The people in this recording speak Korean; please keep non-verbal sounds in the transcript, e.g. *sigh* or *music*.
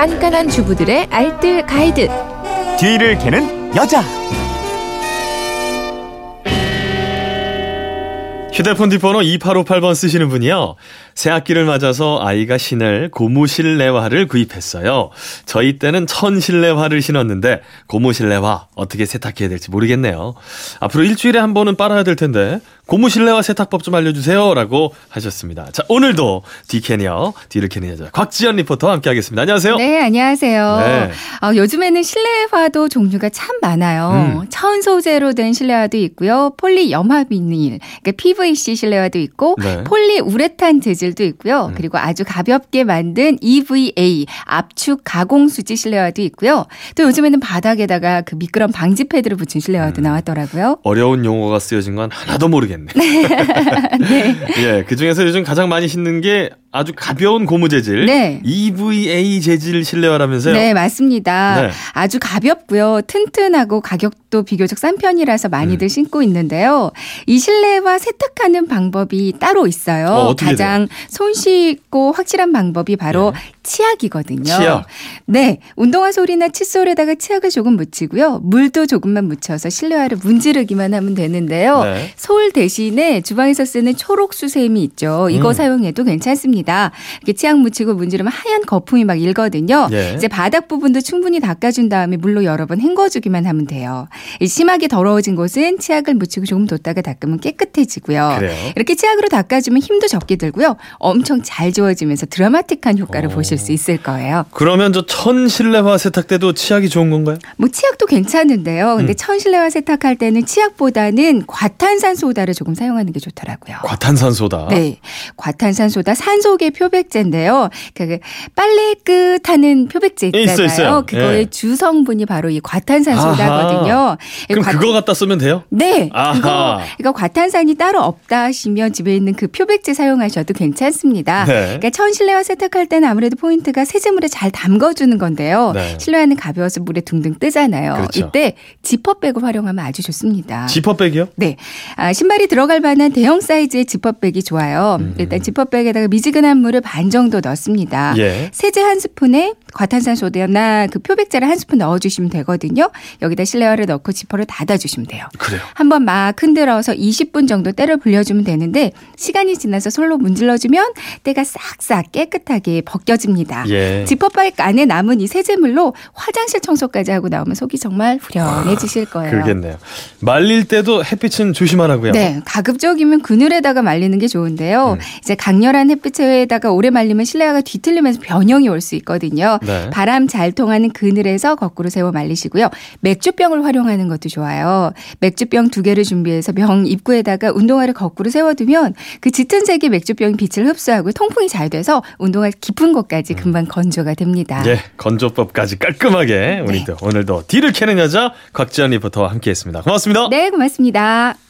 깐깐한 주부들의 알뜰 가이드. 뒤를 캐는 여자. 휴대폰 뒷번호 2858번 쓰시는 분이요. 새학기를 맞아서 아이가 신을 고무실내화를 구입했어요. 저희 때는 천실내화를 신었는데 고무실내화 어떻게 세탁해야 될지 모르겠네요. 앞으로 일주일에 한 번은 빨아야 될 텐데 고무실내화 세탁법 좀 알려주세요. 라고 하셨습니다. 자, 오늘도 디캐니어, 뒤를 캐는 여자 곽지연 리포터와 함께 하겠습니다. 안녕하세요. 네, 안녕하세요. 네. 어, 요즘에는 실내화도 종류가 참 많아요. 음. 천 소재로 된 실내화도 있고요. 폴리 염화 비닐, 그러니까 PVC 실내화도 있고 네. 폴리 우레탄 재질 도 있고요. 음. 그리고 아주 가볍게 만든 EVA 압축 가공 수지 실내화도 있고요. 또 요즘에는 바닥에다가 그 미끄럼 방지 패드를 붙인 실내화도 음. 나왔더라고요. 어려운 용어가 쓰여진 건 하나도 모르겠네. *laughs* 네. *laughs* 예, 그 중에서 요즘 가장 많이 신는 게 아주 가벼운 고무 재질. 네. EVA 재질 실내화라면서요? 네, 맞습니다. 네. 아주 가볍고요. 튼튼하고 가격도 비교적 싼 편이라서 많이들 음. 신고 있는데요. 이 실내화 세탁하는 방법이 따로 있어요. 어, 가장 손쉽고 확실한 방법이 바로 네. 치약이거든요. 치약. 네, 운동화 솔이나 칫솔에다가 치약을 조금 묻히고요. 물도 조금만 묻혀서 실내화를 문지르기만 하면 되는데요. 네. 솔 대신에 주방에서 쓰는 초록 수세미 있죠. 이거 음. 사용해도 괜찮습니다. 이렇게 치약 묻히고 문지르면 하얀 거품이 막 일거든요. 예. 이제 바닥 부분도 충분히 닦아준 다음에 물로 여러 번 헹궈주기만 하면 돼요. 이 심하게 더러워진 곳은 치약을 묻히고 조금 뒀다가 닦으면 깨끗해지고요. 그래요? 이렇게 치약으로 닦아주면 힘도 적게 들고요. 엄청 잘 지워지면서 드라마틱한 효과를 오. 보실 수 있을 거예요. 그러면 저 천 실내화 세탁 때도 치약이 좋은 건가요? 뭐 치약도 괜찮은데요. 근데 음. 천실내화 세탁할 때는 치약보다는 과탄산 소다를 조금 사용하는 게 좋더라고요. 과탄산 소다. 네. 과탄산 소다 산소계 표백제인데요. 그 빨래 끝 하는 표백제 있잖아요. 있어요, 있어요. 그거의 예. 주성분이 바로 이 과탄산 소다거든요. 아하. 그럼 과- 그거 갖다 쓰면 돼요? 네. 아하. 그거 그러니까 과탄산이 따로 없다 하시면 집에 있는 그 표백제 사용하셔도 괜찮습니다. 네. 그러니까 천 실내화 세탁할 때는 아무래도 포인트가 세제물에 잘 담궈주는 건데요. 네. 실내화는 가벼워서 물에 둥둥 뜨잖아요. 그렇죠. 이때 지퍼백을 활용하면 아주 좋습니다. 지퍼백이요? 네. 아, 신발이 들어갈 만한 대형 사이즈의 지퍼백이 좋아요. 음. 일단 지퍼백에다가 미지근한 물을 반 정도 넣습니다. 예. 세제 한 스푼에 과탄산소나 그 표백제를 한 스푼 넣어주시면 되거든요. 여기다 실내화를 넣고 지퍼를 닫아주시면 돼요. 그래요. 한번 막 흔들어서 20분 정도 때를 불려주면 되는데 시간이 지나서 솔로 문질러주면 때가 싹싹 깨끗하게 벗겨집니다. 예. 지퍼백 안에 남은 이 세제물로 화장실 청소까지 하고 나오면 속이 정말 후련해지실 거예요. 그러겠네요. 말릴 때도 햇빛은 조심하라고요. 네, 가급적이면 그늘에다가 말리는 게 좋은데요. 음. 이제 강렬한 햇빛에다가 오래 말리면 실내화가 뒤틀리면서 변형이 올 수 있거든요. 네. 바람 잘 통하는 그늘에서 거꾸로 세워 말리시고요. 맥주병을 활용하는 것도 좋아요. 맥주병 두 개를 준비해서 병 입구에다가 운동화를 거꾸로 세워두면 그 짙은 색의 맥주병이 빛을 흡수하고 통풍이 잘 돼서 운동화 깊은 곳까지 금방 건조가 됩니다. 음. 예, 건조법까지 깔끔하게 우리 네. 또 오늘도 뒤를 캐는 여자 곽지연 리포터와 함께했습니다. 고맙습니다. 네, 고맙습니다.